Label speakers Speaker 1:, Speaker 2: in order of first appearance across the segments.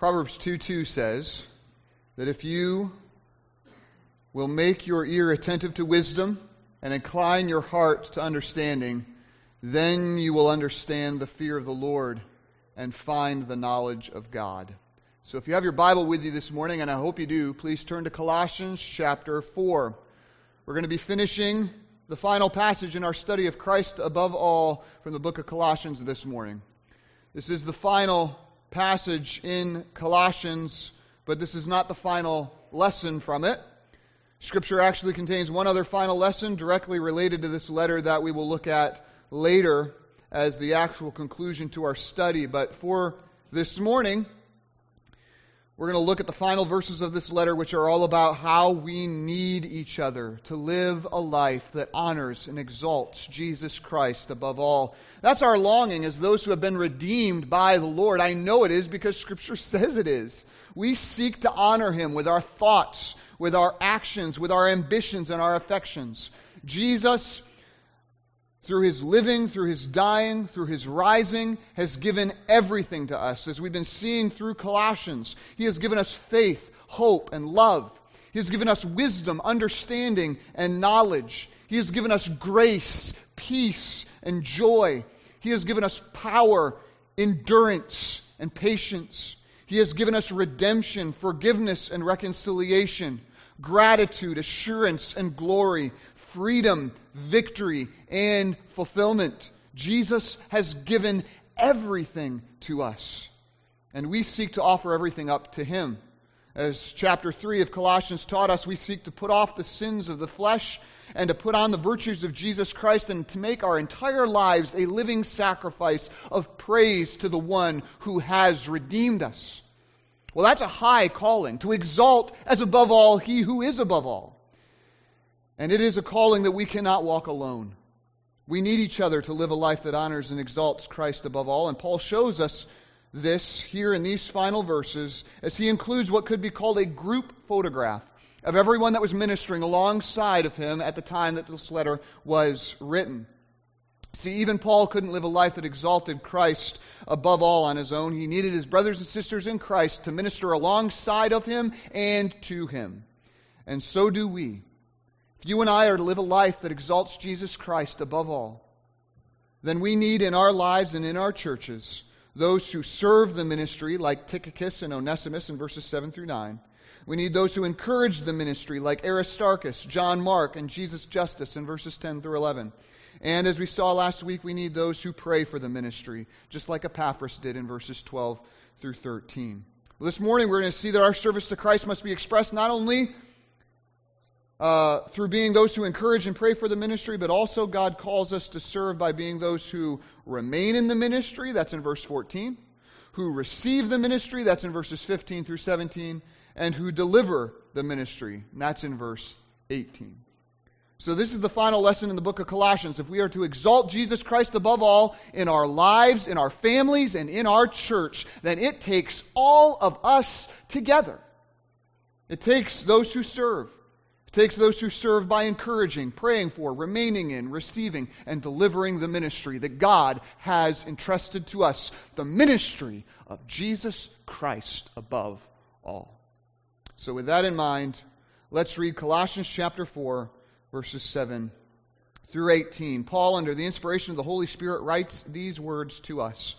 Speaker 1: Proverbs 2 2 says that if you will make your ear attentive to wisdom and incline your heart to understanding, then you will understand the fear of the Lord and find the knowledge of God. So if you have your Bible with you this morning, and I hope you do, please turn to Colossians chapter 4. We're going to be finishing the final passage in our study of Christ above all from the book of Colossians this morning. This is the final passage in Colossians, but this is not the final lesson from it. Scripture actually contains one other final lesson directly related to this letter that we will look at later as the actual conclusion to our study. But for this morning, we're going to look at the final verses of this letter, which are all about how we need each other to live a life that honors and exalts Jesus Christ above all. That's our longing as those who have been redeemed by the Lord. I know it is because Scripture says it is. We seek to honor Him with our thoughts, with our actions, with our ambitions, and our affections. Jesus through his living, through his dying, through his rising, has given everything to us. As we've been seeing through Colossians, he has given us faith, hope, and love. He has given us wisdom, understanding, and knowledge. He has given us grace, peace, and joy. He has given us power, endurance, and patience. He has given us redemption, forgiveness, and reconciliation gratitude, assurance, and glory, freedom, victory, and fulfillment. Jesus has given everything to us, and we seek to offer everything up to Him. As chapter 3 of Colossians taught us, we seek to put off the sins of the flesh and to put on the virtues of Jesus Christ and to make our entire lives a living sacrifice of praise to the one who has redeemed us. Well, that's a high calling, to exalt as above all he who is above all. And it is a calling that we cannot walk alone. We need each other to live a life that honors and exalts Christ above all. And Paul shows us this here in these final verses as he includes what could be called a group photograph of everyone that was ministering alongside of him at the time that this letter was written. See, even Paul couldn't live a life that exalted Christ above all on his own. He needed his brothers and sisters in Christ to minister alongside of him and to him. And so do we. If you and I are to live a life that exalts Jesus Christ above all, then we need in our lives and in our churches those who serve the ministry, like Tychicus and Onesimus in verses 7 through 9. We need those who encourage the ministry, like Aristarchus, John Mark, and Jesus Justus in verses 10 through 11. And as we saw last week, we need those who pray for the ministry, just like Epaphras did in verses 12 through 13. Well, this morning, we're going to see that our service to Christ must be expressed not only uh, through being those who encourage and pray for the ministry, but also God calls us to serve by being those who remain in the ministry, that's in verse 14, who receive the ministry, that's in verses 15 through 17, and who deliver the ministry, that's in verse 18. So, this is the final lesson in the book of Colossians. If we are to exalt Jesus Christ above all in our lives, in our families, and in our church, then it takes all of us together. It takes those who serve. Takes those who serve by encouraging, praying for, remaining in, receiving, and delivering the ministry that God has entrusted to us the ministry of Jesus Christ above all. So, with that in mind, let's read Colossians chapter 4 verses 7 through 18. Paul, under the inspiration of the Holy Spirit, writes these words to us.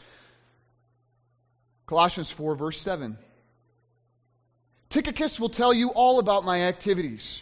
Speaker 1: Colossians 4, verse 7. Tychicus will tell you all about my activities.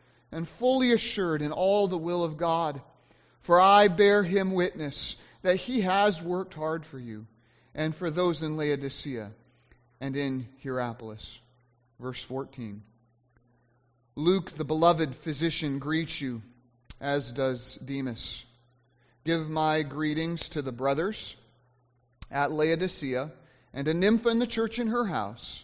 Speaker 1: and fully assured in all the will of God. For I bear him witness that he has worked hard for you and for those in Laodicea and in Hierapolis. Verse 14. Luke, the beloved physician, greets you, as does Demas. Give my greetings to the brothers at Laodicea and to Nympha in the church in her house.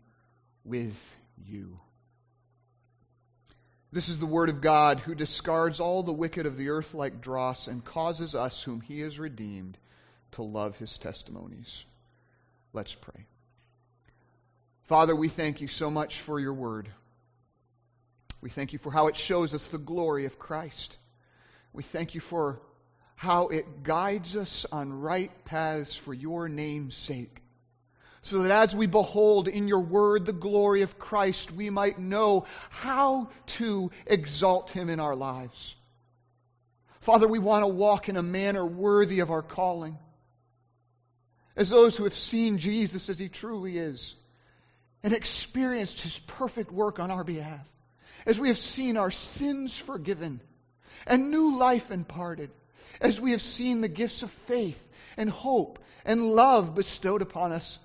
Speaker 1: with you. This is the word of God who discards all the wicked of the earth like dross and causes us, whom he has redeemed, to love his testimonies. Let's pray. Father, we thank you so much for your word. We thank you for how it shows us the glory of Christ. We thank you for how it guides us on right paths for your name's sake. So that as we behold in your word the glory of Christ, we might know how to exalt him in our lives. Father, we want to walk in a manner worthy of our calling. As those who have seen Jesus as he truly is and experienced his perfect work on our behalf as we have seen our sins forgiven and new life imparted, as we have seen the gifts of faith and hope and love bestowed upon us,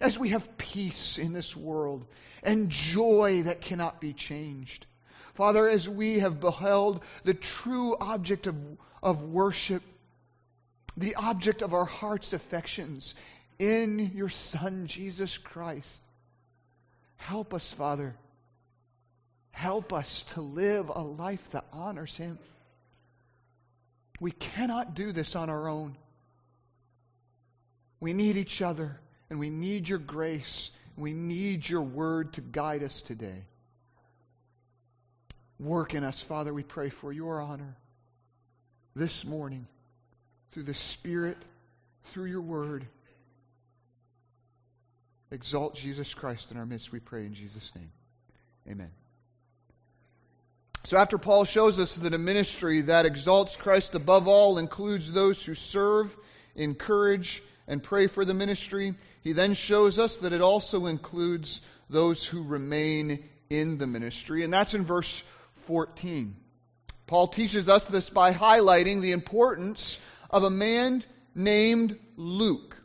Speaker 1: as we have peace in this world and joy that cannot be changed. Father, as we have beheld the true object of, of worship, the object of our heart's affections in your Son, Jesus Christ, help us, Father Help us to live a life that honors Him. We cannot do this on our own. We need each other, and we need your grace. We need your word to guide us today. Work in us, Father, we pray for your honor this morning through the Spirit, through your word. Exalt Jesus Christ in our midst, we pray in Jesus' name. Amen. So, after Paul shows us that a ministry that exalts Christ above all includes those who serve, encourage, and pray for the ministry, he then shows us that it also includes those who remain in the ministry. And that's in verse 14. Paul teaches us this by highlighting the importance of a man named Luke.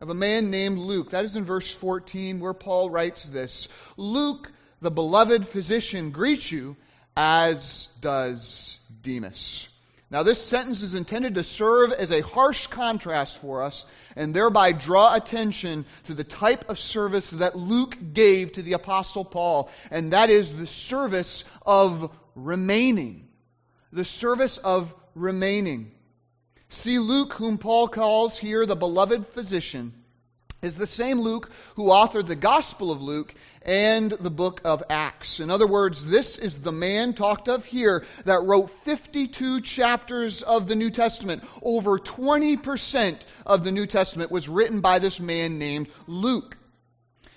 Speaker 1: Of a man named Luke. That is in verse 14 where Paul writes this Luke, the beloved physician, greets you as does Demas. Now, this sentence is intended to serve as a harsh contrast for us and thereby draw attention to the type of service that Luke gave to the Apostle Paul, and that is the service of remaining. The service of remaining. See, Luke, whom Paul calls here the beloved physician, is the same Luke who authored the Gospel of Luke and the book of Acts. In other words, this is the man talked of here that wrote 52 chapters of the New Testament. Over 20% of the New Testament was written by this man named Luke.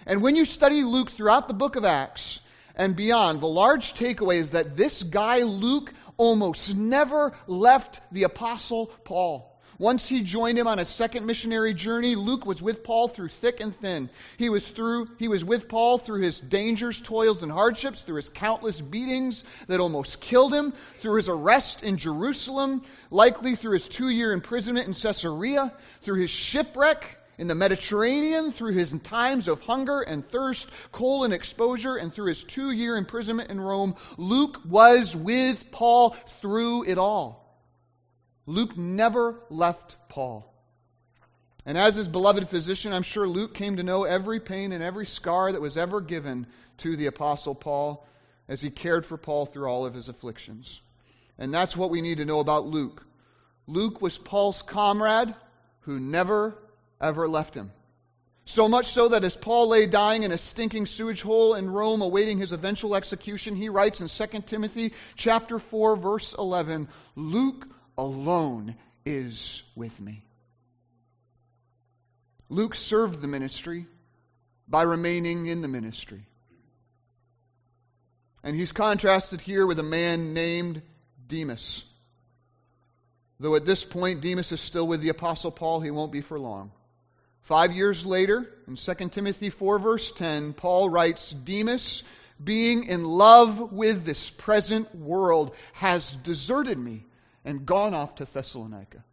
Speaker 1: And when you study Luke throughout the book of Acts and beyond, the large takeaway is that this guy, Luke, almost never left the Apostle Paul. Once he joined him on a second missionary journey, Luke was with Paul through thick and thin. He was through he was with Paul through his dangers, toils and hardships, through his countless beatings that almost killed him, through his arrest in Jerusalem, likely through his 2-year imprisonment in Caesarea, through his shipwreck in the Mediterranean, through his times of hunger and thirst, cold and exposure, and through his 2-year imprisonment in Rome, Luke was with Paul through it all. Luke never left Paul. And as his beloved physician, I'm sure Luke came to know every pain and every scar that was ever given to the Apostle Paul as he cared for Paul through all of his afflictions. And that's what we need to know about Luke. Luke was Paul's comrade who never, ever left him. So much so that as Paul lay dying in a stinking sewage hole in Rome awaiting his eventual execution, he writes in 2 Timothy chapter 4 verse 11, Luke alone is with me. Luke served the ministry by remaining in the ministry. And he's contrasted here with a man named Demas. Though at this point Demas is still with the Apostle Paul, he won't be for long. Five years later, in 2 Timothy 4, verse 10, Paul writes Demas, being in love with this present world, has deserted me and gone off to Thessalonica.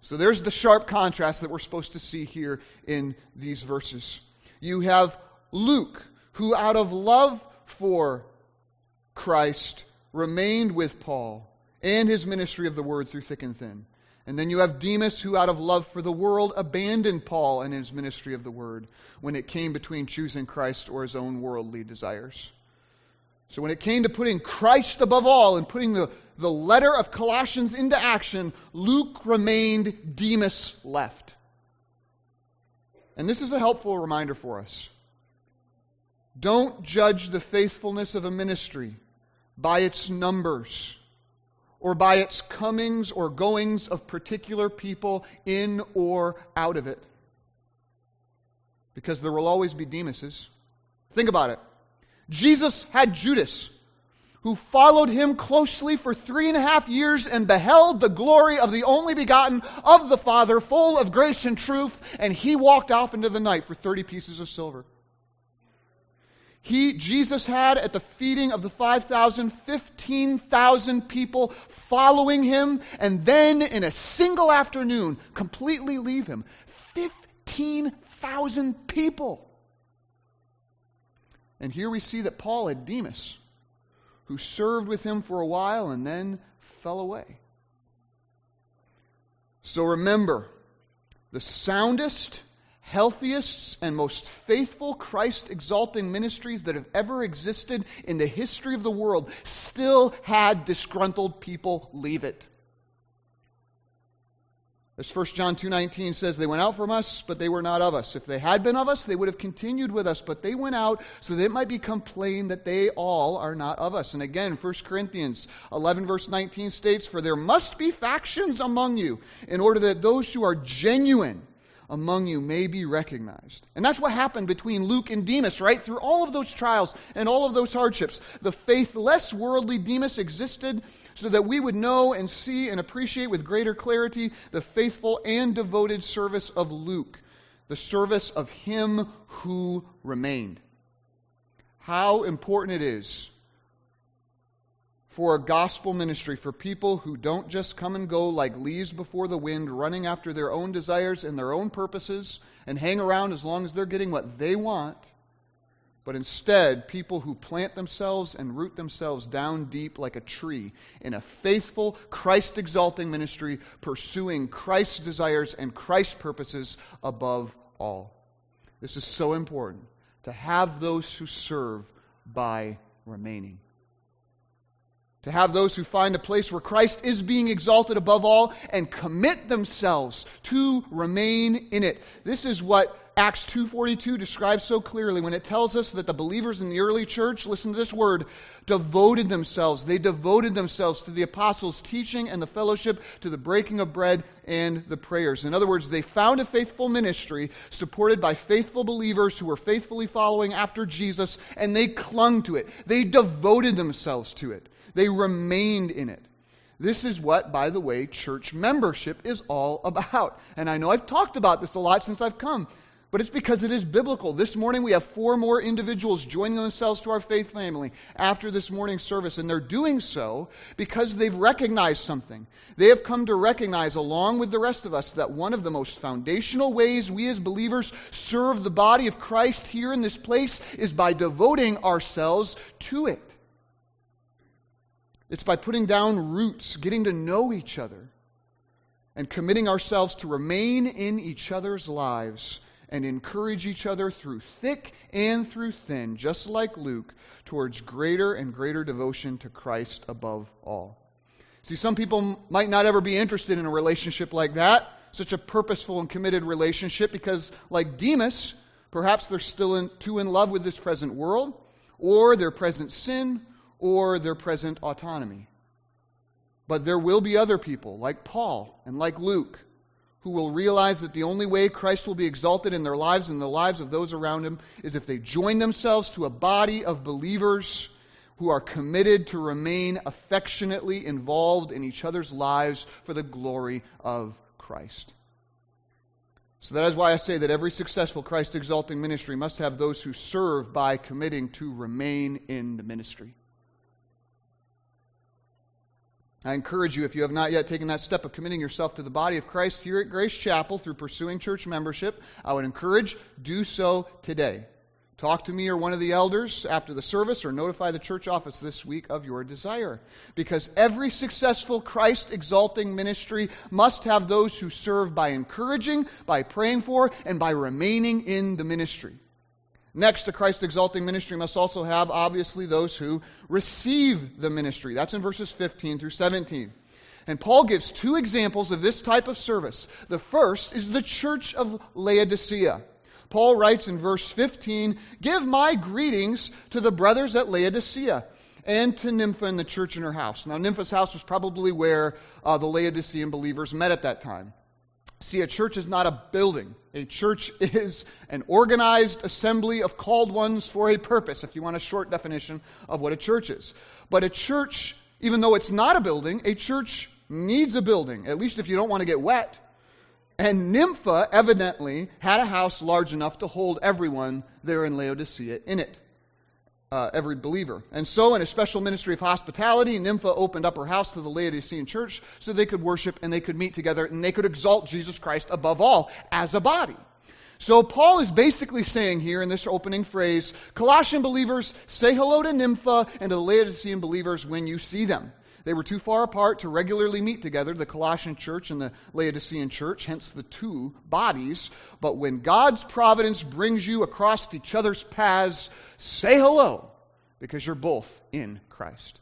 Speaker 1: So there's the sharp contrast that we're supposed to see here in these verses. You have Luke, who out of love for Christ remained with Paul and his ministry of the word through thick and thin. And then you have Demas, who out of love for the world abandoned Paul and his ministry of the word when it came between choosing Christ or his own worldly desires. So when it came to putting Christ above all and putting the, the letter of Colossians into action, Luke remained, Demas left. And this is a helpful reminder for us. Don't judge the faithfulness of a ministry by its numbers or by its comings or goings of particular people in or out of it. Because there will always be Demases. Think about it. Jesus had Judas, who followed him closely for three and a half years and beheld the glory of the only begotten of the Father, full of grace and truth, and he walked off into the night for 30 pieces of silver. He, Jesus had at the feeding of the 5,000, 15,000 people following him, and then in a single afternoon, completely leave him. 15,000 people. And here we see that Paul had Demas, who served with him for a while and then fell away. So remember, the soundest healthiest and most faithful Christ exalting ministries that have ever existed in the history of the world still had disgruntled people leave it. As 1 John 2:19 says, they went out from us, but they were not of us. If they had been of us, they would have continued with us, but they went out so that it might become plain that they all are not of us. And again, 1 Corinthians 11 verse 19 states, "For there must be factions among you, in order that those who are genuine among you may be recognized. And that's what happened between Luke and Demas, right? Through all of those trials and all of those hardships, the faithless worldly Demas existed so that we would know and see and appreciate with greater clarity the faithful and devoted service of Luke, the service of him who remained. How important it is for a gospel ministry for people who don't just come and go like leaves before the wind, running after their own desires and their own purposes and hang around as long as they're getting what they want, but instead people who plant themselves and root themselves down deep like a tree in a faithful, Christ exalting ministry, pursuing Christ's desires and Christ's purposes above all. This is so important to have those who serve by remaining to have those who find a place where Christ is being exalted above all and commit themselves to remain in it. This is what Acts 2:42 describes so clearly when it tells us that the believers in the early church, listen to this word, devoted themselves. They devoted themselves to the apostles' teaching and the fellowship, to the breaking of bread and the prayers. In other words, they found a faithful ministry supported by faithful believers who were faithfully following after Jesus and they clung to it. They devoted themselves to it. They remained in it. This is what, by the way, church membership is all about. And I know I've talked about this a lot since I've come, but it's because it is biblical. This morning we have four more individuals joining themselves to our faith family after this morning's service, and they're doing so because they've recognized something. They have come to recognize, along with the rest of us, that one of the most foundational ways we as believers serve the body of Christ here in this place is by devoting ourselves to it. It's by putting down roots, getting to know each other, and committing ourselves to remain in each other's lives and encourage each other through thick and through thin, just like Luke, towards greater and greater devotion to Christ above all. See, some people might not ever be interested in a relationship like that, such a purposeful and committed relationship because, like Demas, perhaps they're still in, too in love with this present world, or their present sin, or their present autonomy. But there will be other people, like Paul and like Luke, who will realize that the only way Christ will be exalted in their lives and the lives of those around him is if they join themselves to a body of believers who are committed to remain affectionately involved in each other's lives for the glory of Christ. So that is why I say that every successful Christ exalting ministry must have those who serve by committing to remain in the ministry. I encourage you, if you have not yet taken that step of committing yourself to the body of Christ here at Grace Chapel through pursuing church membership, I would encourage do so today. Talk to me or one of the elders after the service or notify the church office this week of your desire. Because every successful Christ exalting ministry must have those who serve by encouraging, by praying for, and by remaining in the ministry. Next, the Christ exalting ministry must also have, obviously, those who receive the ministry. That's in verses 15 through 17. And Paul gives two examples of this type of service. The first is the church of Laodicea. Paul writes in verse 15 Give my greetings to the brothers at Laodicea and to Nympha in the church in her house. Now, Nympha's house was probably where uh, the Laodicean believers met at that time. See, a church is not a building. A church is an organized assembly of called ones for a purpose, if you want a short definition of what a church is. But a church, even though it's not a building, a church needs a building, at least if you don't want to get wet. And Nympha evidently had a house large enough to hold everyone there in Laodicea in it uh, every believer. And so, in a special ministry of hospitality, Nympha opened up her house to the Laodicean church so they could worship and they could meet together and they could exalt Jesus Christ above all as a body. So, Paul is basically saying here in this opening phrase Colossian believers, say hello to Nympha and to the Laodicean believers when you see them. They were too far apart to regularly meet together, the Colossian church and the Laodicean church, hence the two bodies. But when God's providence brings you across each other's paths, Say hello because you're both in Christ.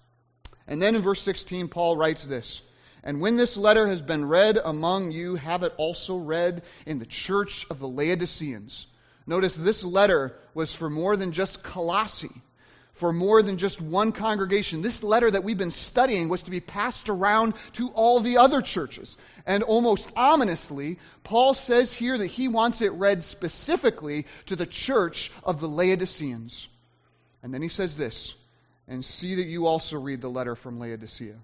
Speaker 1: And then in verse 16, Paul writes this And when this letter has been read among you, have it also read in the church of the Laodiceans. Notice this letter was for more than just Colossae, for more than just one congregation. This letter that we've been studying was to be passed around to all the other churches. And almost ominously, Paul says here that he wants it read specifically to the church of the Laodiceans. And then he says this, and see that you also read the letter from Laodicea.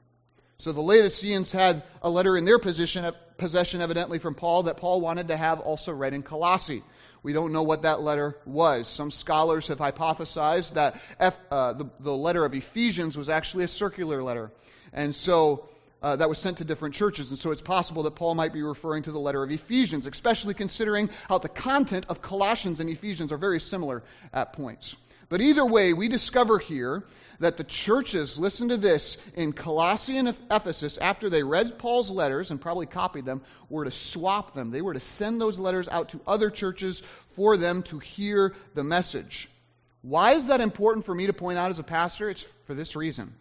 Speaker 1: So the Laodiceans had a letter in their position, possession, evidently from Paul, that Paul wanted to have also read in Colossae. We don't know what that letter was. Some scholars have hypothesized that F, uh, the, the, letter of Ephesians was actually a circular letter. And so uh, that was sent to different churches. And so it's possible that Paul might be referring to the letter of Ephesians, especially considering how the content of Colossians and Ephesians are very similar at points. But either way, we discover here that the churches, listen to this, in Colossae and Ephesus, after they read Paul's letters and probably copied them, were to swap them. They were to send those letters out to other churches for them to hear the message. Why is that important for me to point out as a pastor? It's for this reason.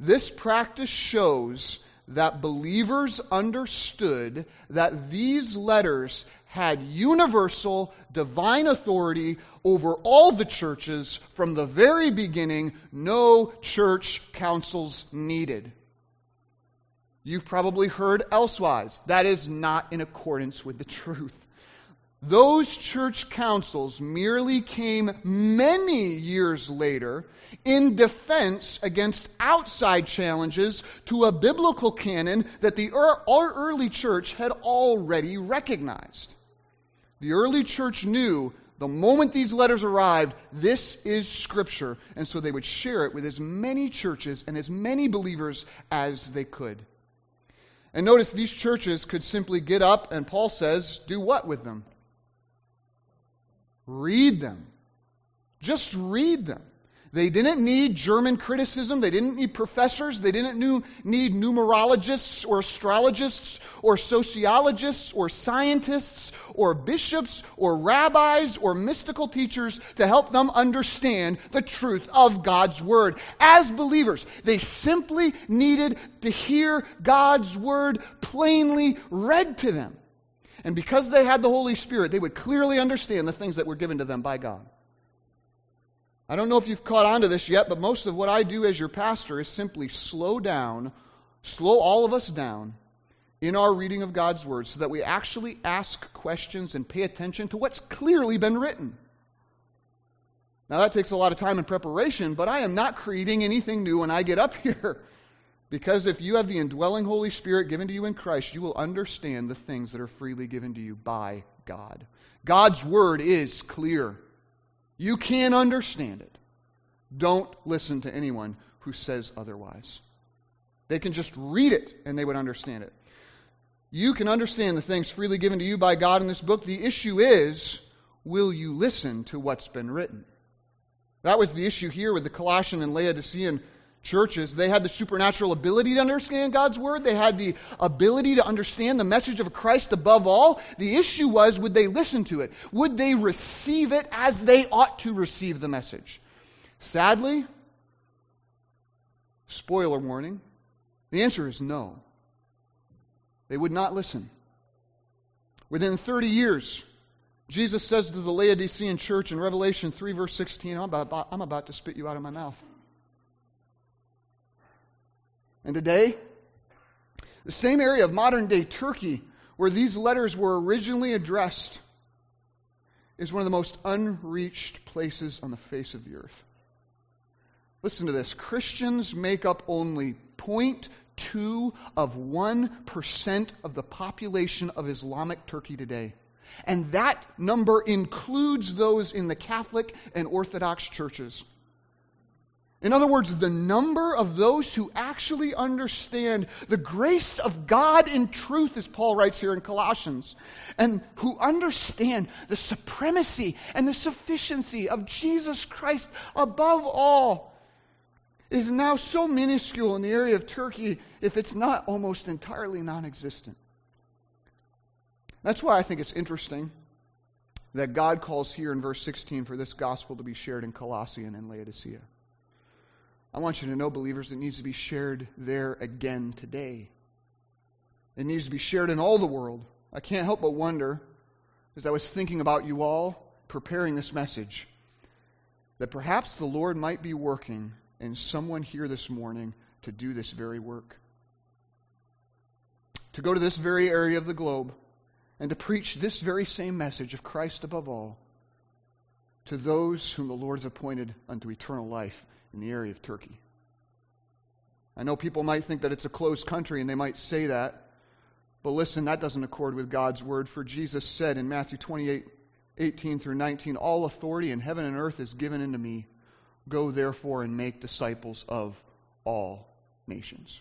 Speaker 1: This practice shows that believers understood that these letters had universal divine authority over all the churches from the very beginning, no church councils needed. You've probably heard elsewise. That is not in accordance with the truth. Those church councils merely came many years later in defense against outside challenges to a biblical canon that the early church had already recognized. The early church knew the moment these letters arrived, this is Scripture, and so they would share it with as many churches and as many believers as they could. And notice these churches could simply get up, and Paul says, do what with them? Read them. Just read them. They didn't need German criticism. They didn't need professors. They didn't need numerologists or astrologists or sociologists or scientists or bishops or rabbis or mystical teachers to help them understand the truth of God's Word. As believers, they simply needed to hear God's Word plainly read to them. And because they had the Holy Spirit, they would clearly understand the things that were given to them by God. I don't know if you've caught on to this yet, but most of what I do as your pastor is simply slow down, slow all of us down in our reading of God's Word so that we actually ask questions and pay attention to what's clearly been written. Now, that takes a lot of time and preparation, but I am not creating anything new when I get up here. Because if you have the indwelling Holy Spirit given to you in Christ, you will understand the things that are freely given to you by God. God's Word is clear. You can understand it. Don't listen to anyone who says otherwise. They can just read it and they would understand it. You can understand the things freely given to you by God in this book. The issue is, will you listen to what's been written? That was the issue here with the Colossian and Laodicean churches. They had the supernatural ability to understand God's word. They had the ability to understand the message of Christ above all. The issue was, would they listen to it? Would they receive it as they ought to receive the message? Sadly, spoiler warning, the answer is no. They would not listen. Within 30 years, Jesus says to the Laodicean church in Revelation 3, verse 16, I'm about, I'm about to spit you out of my mouth. And today, the same area of modern day Turkey where these letters were originally addressed is one of the most unreached places on the face of the earth. Listen to this Christians make up only 0.2 of 1% of the population of Islamic Turkey today. And that number includes those in the Catholic and Orthodox churches. In other words, the number of those who actually understand the grace of God in truth, as Paul writes here in Colossians, and who understand the supremacy and the sufficiency of Jesus Christ above all, is now so minuscule in the area of Turkey, if it's not almost entirely non existent. That's why I think it's interesting that God calls here in verse 16 for this gospel to be shared in Colossian and Laodicea. I want you to know, believers, it needs to be shared there again today. It needs to be shared in all the world. I can't help but wonder, as I was thinking about you all preparing this message, that perhaps the Lord might be working in someone here this morning to do this very work. To go to this very area of the globe and to preach this very same message of Christ above all to those whom the Lord has appointed unto eternal life in the area of Turkey. I know people might think that it's a closed country and they might say that. But listen, that doesn't accord with God's word. For Jesus said in Matthew 28 18 through 19, All authority in heaven and earth is given unto me. Go therefore and make disciples of all nations.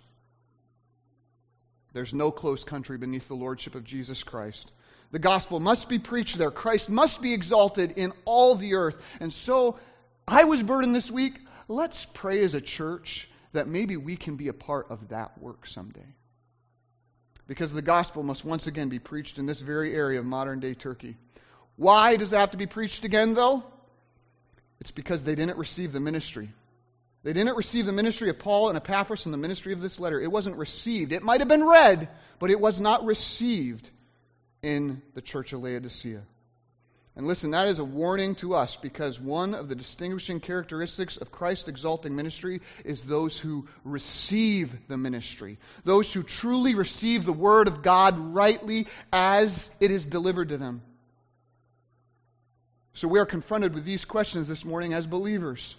Speaker 1: There's no closed country beneath the lordship of Jesus Christ. The gospel must be preached there. Christ must be exalted in all the earth. And so I was burdened this week let's pray as a church that maybe we can be a part of that work someday. Because the gospel must once again be preached in this very area of modern day Turkey. Why does it have to be preached again, though? It's because they didn't receive the ministry. They didn't receive the ministry of Paul and Epaphras and the ministry of this letter. It wasn't received. It might have been read, but it was not received in the church of Laodicea. And listen, that is a warning to us because one of the distinguishing characteristics of Christ exalting ministry is those who receive the ministry, those who truly receive the Word of God rightly as it is delivered to them. So we are confronted with these questions this morning as believers.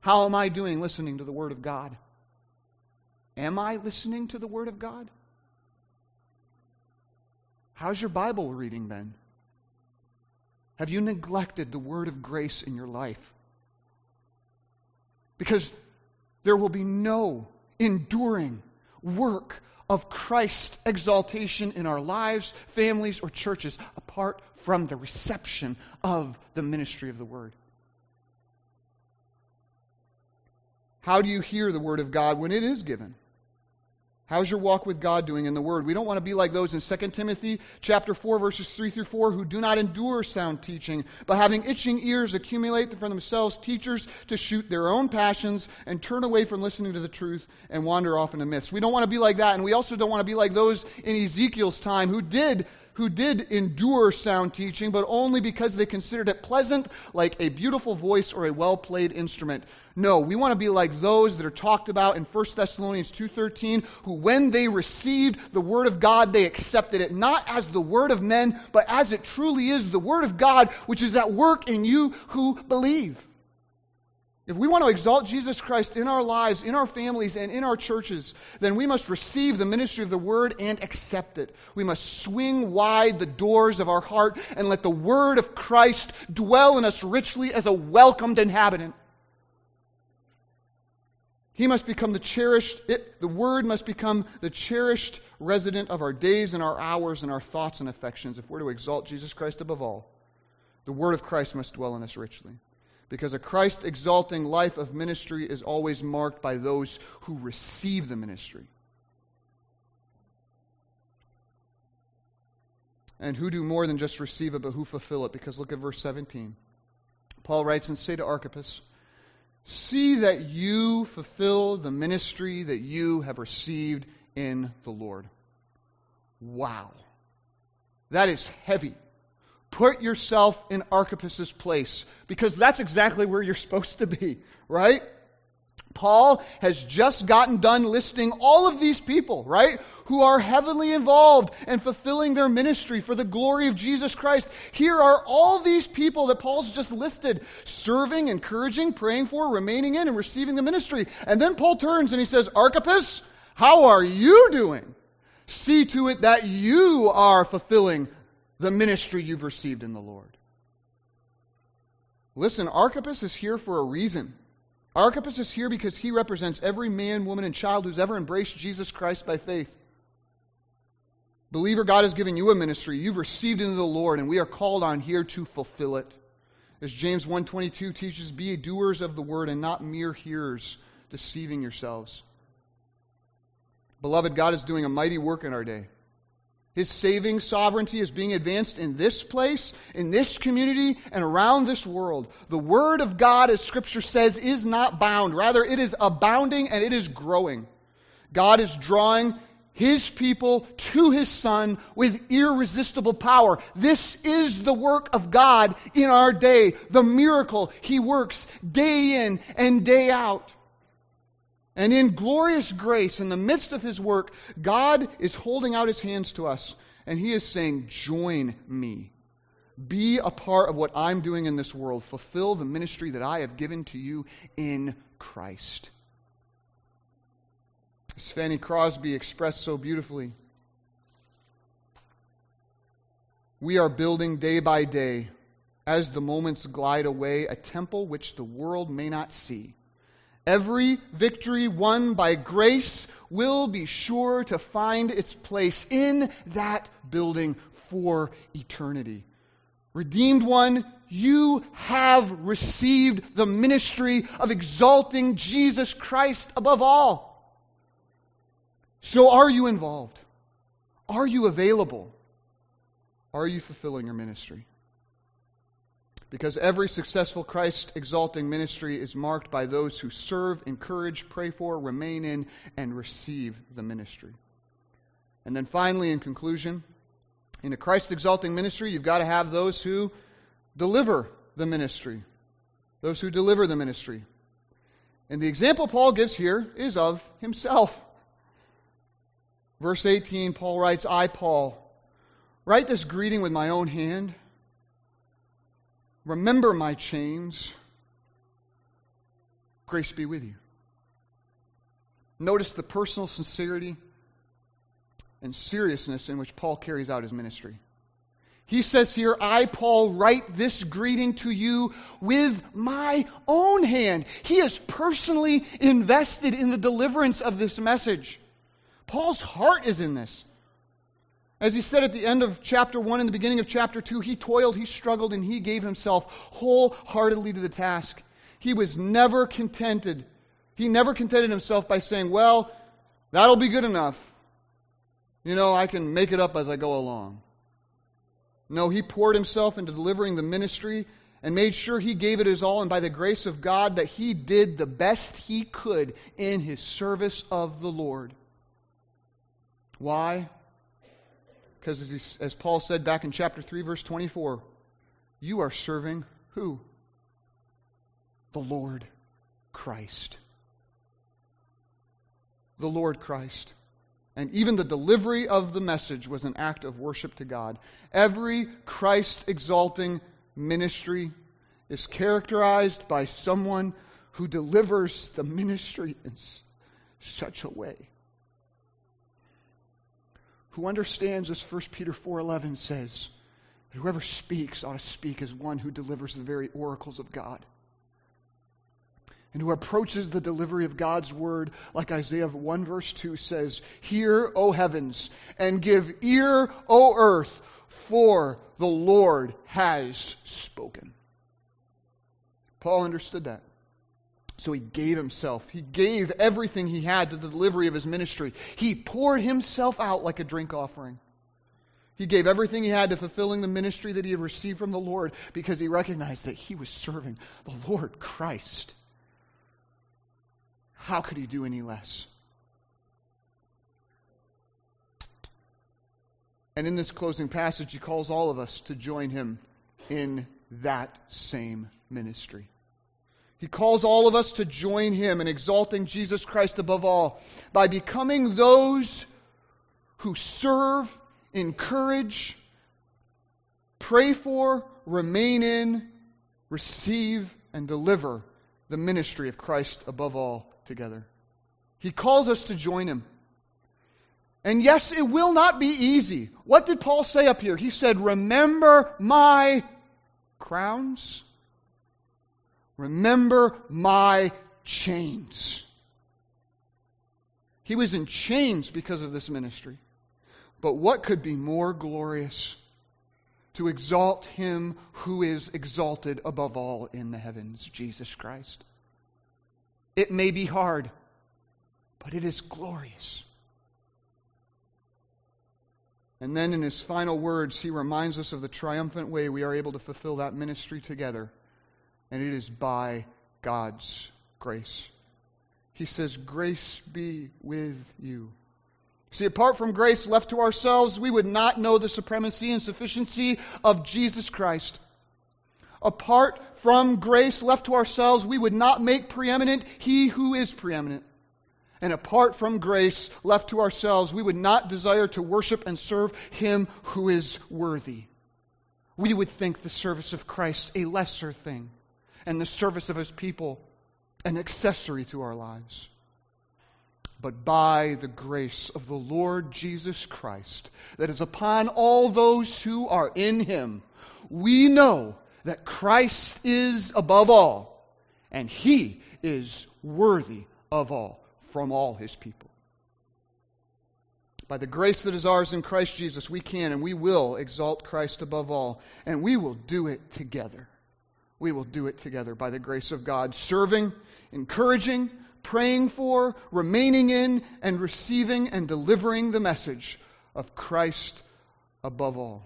Speaker 1: How am I doing listening to the Word of God? Am I listening to the Word of God? How's your Bible reading been? Have you neglected the word of grace in your life? Because there will be no enduring work of Christ's exaltation in our lives, families, or churches apart from the reception of the ministry of the word. How do you hear the word of God when it is given? How's your walk with God doing in the Word? We don't want to be like those in 2 Timothy chapter 4, verses 3 through 4, who do not endure sound teaching, but having itching ears accumulate for themselves teachers to shoot their own passions and turn away from listening to the truth and wander off into myths. We don't want to be like that, and we also don't want to be like those in Ezekiel's time who did who did endure sound teaching, but only because they considered it pleasant, like a beautiful voice or a well-played instrument. No, we want to be like those that are talked about in 1 Thessalonians 2:13, who when they received the word of God, they accepted it not as the word of men, but as it truly is the word of God, which is at work in you who believe. If we want to exalt Jesus Christ in our lives, in our families, and in our churches, then we must receive the ministry of the Word and accept it. We must swing wide the doors of our heart and let the Word of Christ dwell in us richly as a welcomed inhabitant. He must become the cherished, it, the Word must become the cherished resident of our days and our hours and our thoughts and affections if we're to exalt Jesus Christ above all. The Word of Christ must dwell in us richly because a Christ exalting life of ministry is always marked by those who receive the ministry. And who do more than just receive it, but who fulfill it? Because look at verse 17. Paul writes, And say to Archippus, See that you fulfill the ministry that you have received in the Lord. Wow. That is heavy. Put yourself in Archippus' place because that's exactly where you're supposed to be, right? Paul has just gotten done listing all of these people, right, who are heavily involved and fulfilling their ministry for the glory of Jesus Christ. Here are all these people that Paul's just listed, serving, encouraging, praying for, remaining in, and receiving the ministry. And then Paul turns and he says, Archippus, how are you doing? See to it that you are fulfilling the ministry you've received in the Lord. Listen, Archippus is here for a reason. Archippus is here because he represents every man, woman, and child who's ever embraced Jesus Christ by faith. Believer, God has given you a ministry. You've received into the Lord, and we are called on here to fulfill it. As James 1.22 teaches, be doers of the word and not mere hearers, deceiving yourselves. Beloved, God is doing a mighty work in our day. His saving sovereignty is being advanced in this place, in this community, and around this world. The Word of God, as Scripture says, is not bound. Rather, it is abounding and it is growing. God is drawing His people to His Son with irresistible power. This is the work of God in our day, the miracle He works day in and day out. And in glorious grace, in the midst of his work, God is holding out his hands to us, and he is saying, Join me. Be a part of what I'm doing in this world. Fulfill the ministry that I have given to you in Christ. As Fanny Crosby expressed so beautifully, we are building day by day, as the moments glide away, a temple which the world may not see Every victory won by grace will be sure to find its place in that building for eternity. Redeemed one, you have received the ministry of exalting Jesus Christ above all. So are you involved? Are you available? Are you fulfilling your ministry? Because every successful Christ exalting ministry is marked by those who serve, encourage, pray for, remain in, and receive the ministry. And then finally, in conclusion, in a Christ exalting ministry, you've got to have those who deliver the ministry. Those who deliver the ministry. And the example Paul gives here is of himself. Verse 18, Paul writes, I, Paul, write this greeting with my own hand. Remember my chains. Grace be with you. Notice the personal sincerity and seriousness in which Paul carries out his ministry. He says here, I, Paul, write this greeting to you with my own hand. He is personally invested in the deliverance of this message. Paul's heart is in this. As he said at the end of chapter 1 and the beginning of chapter 2, he toiled, he struggled, and he gave himself wholeheartedly to the task. He was never contented. He never contented himself by saying, Well, that'll be good enough. You know, I can make it up as I go along. No, he poured himself into delivering the ministry and made sure he gave it his all, and by the grace of God, that he did the best he could in his service of the Lord. Why? Because as, as Paul said back in chapter 3, verse 24, you are serving who? The Lord Christ. The Lord Christ. And even the delivery of the message was an act of worship to God. Every Christ exalting ministry is characterized by someone who delivers the ministry in such a way who understands as 1 Peter 4:11 says whoever speaks ought to speak as one who delivers the very oracles of God. And who approaches the delivery of God's word like Isaiah 1 verse 2 says hear o heavens and give ear o earth for the Lord has spoken. Paul understood that so he gave himself. He gave everything he had to the delivery of his ministry. He poured himself out like a drink offering. He gave everything he had to fulfilling the ministry that he had received from the Lord because he recognized that he was serving the Lord Christ. How could he do any less? And in this closing passage, he calls all of us to join him in that same ministry. He calls all of us to join him in exalting Jesus Christ above all by becoming those who serve, encourage, pray for, remain in, receive, and deliver the ministry of Christ above all together. He calls us to join him. And yes, it will not be easy. What did Paul say up here? He said, Remember my crowns. Remember my chains. He was in chains because of this ministry. But what could be more glorious to exalt him who is exalted above all in the heavens, Jesus Christ? It may be hard, but it is glorious. And then in his final words, he reminds us of the triumphant way we are able to fulfill that ministry together and it is by God's grace. He says, Grace be with you. See, apart from grace left to ourselves, we would not know the supremacy and sufficiency of Jesus Christ. Apart from grace left to ourselves, we would not make preeminent He who is preeminent. And apart from grace left to ourselves, we would not desire to worship and serve Him who is worthy. We would think the service of Christ a lesser thing and the service of his people an accessory to our lives. But by the grace of the Lord Jesus Christ that is upon all those who are in him, we know that Christ is above all, and he is worthy of all from all his people. By the grace that is ours in Christ Jesus, we can and we will exalt Christ above all, and we will do it together we will do it together by the grace of God, serving, encouraging, praying for, remaining in, and receiving and delivering the message of Christ above all.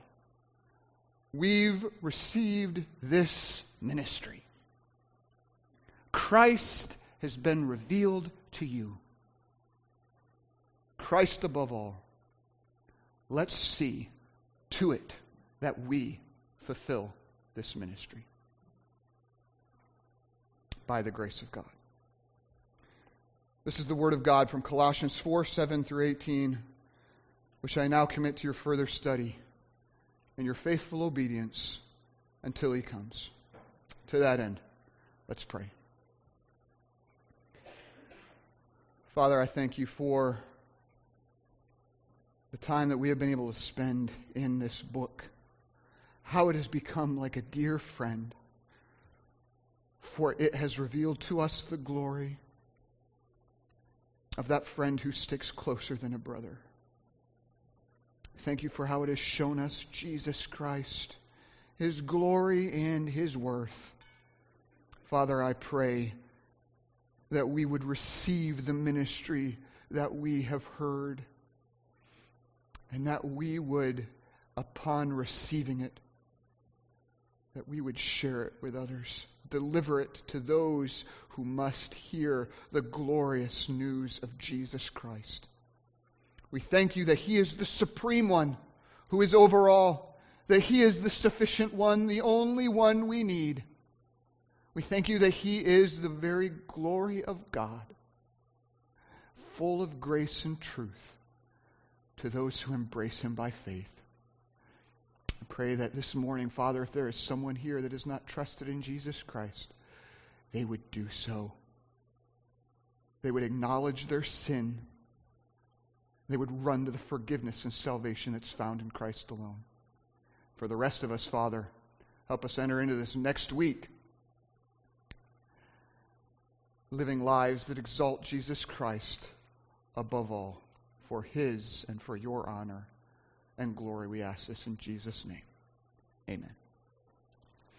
Speaker 1: We've received this ministry. Christ has been revealed to you. Christ above all. Let's see to it that we fulfill this ministry by the grace of God. This is the Word of God from Colossians 4 7 through 18, which I now commit to your further study and your faithful obedience until He comes. To that end, let's pray. Father, I thank you for the time that we have been able to spend in this book, how it has become like a dear friend for it has revealed to us the glory of that friend who sticks closer than a brother. Thank you for how it has shown us Jesus Christ, his glory and his worth. Father, I pray that we would receive the ministry that we have heard and that we would, upon receiving it, that we would share it with others deliver it to those who must hear the glorious news of Jesus Christ. We thank you that He is the supreme one who is over all, that He is the sufficient one, the only one we need. We thank you that He is the very glory of God, full of grace and truth to those who embrace Him by faith. I pray that this morning, Father, if there is someone here that has not trusted in Jesus Christ, they would do so. They would acknowledge their sin. They would run to the forgiveness and salvation that's found in Christ alone. For the rest of us, Father, help us enter into this next week living lives that exalt Jesus Christ above all for his and for your honor and glory. We ask this in Jesus' name. Amen.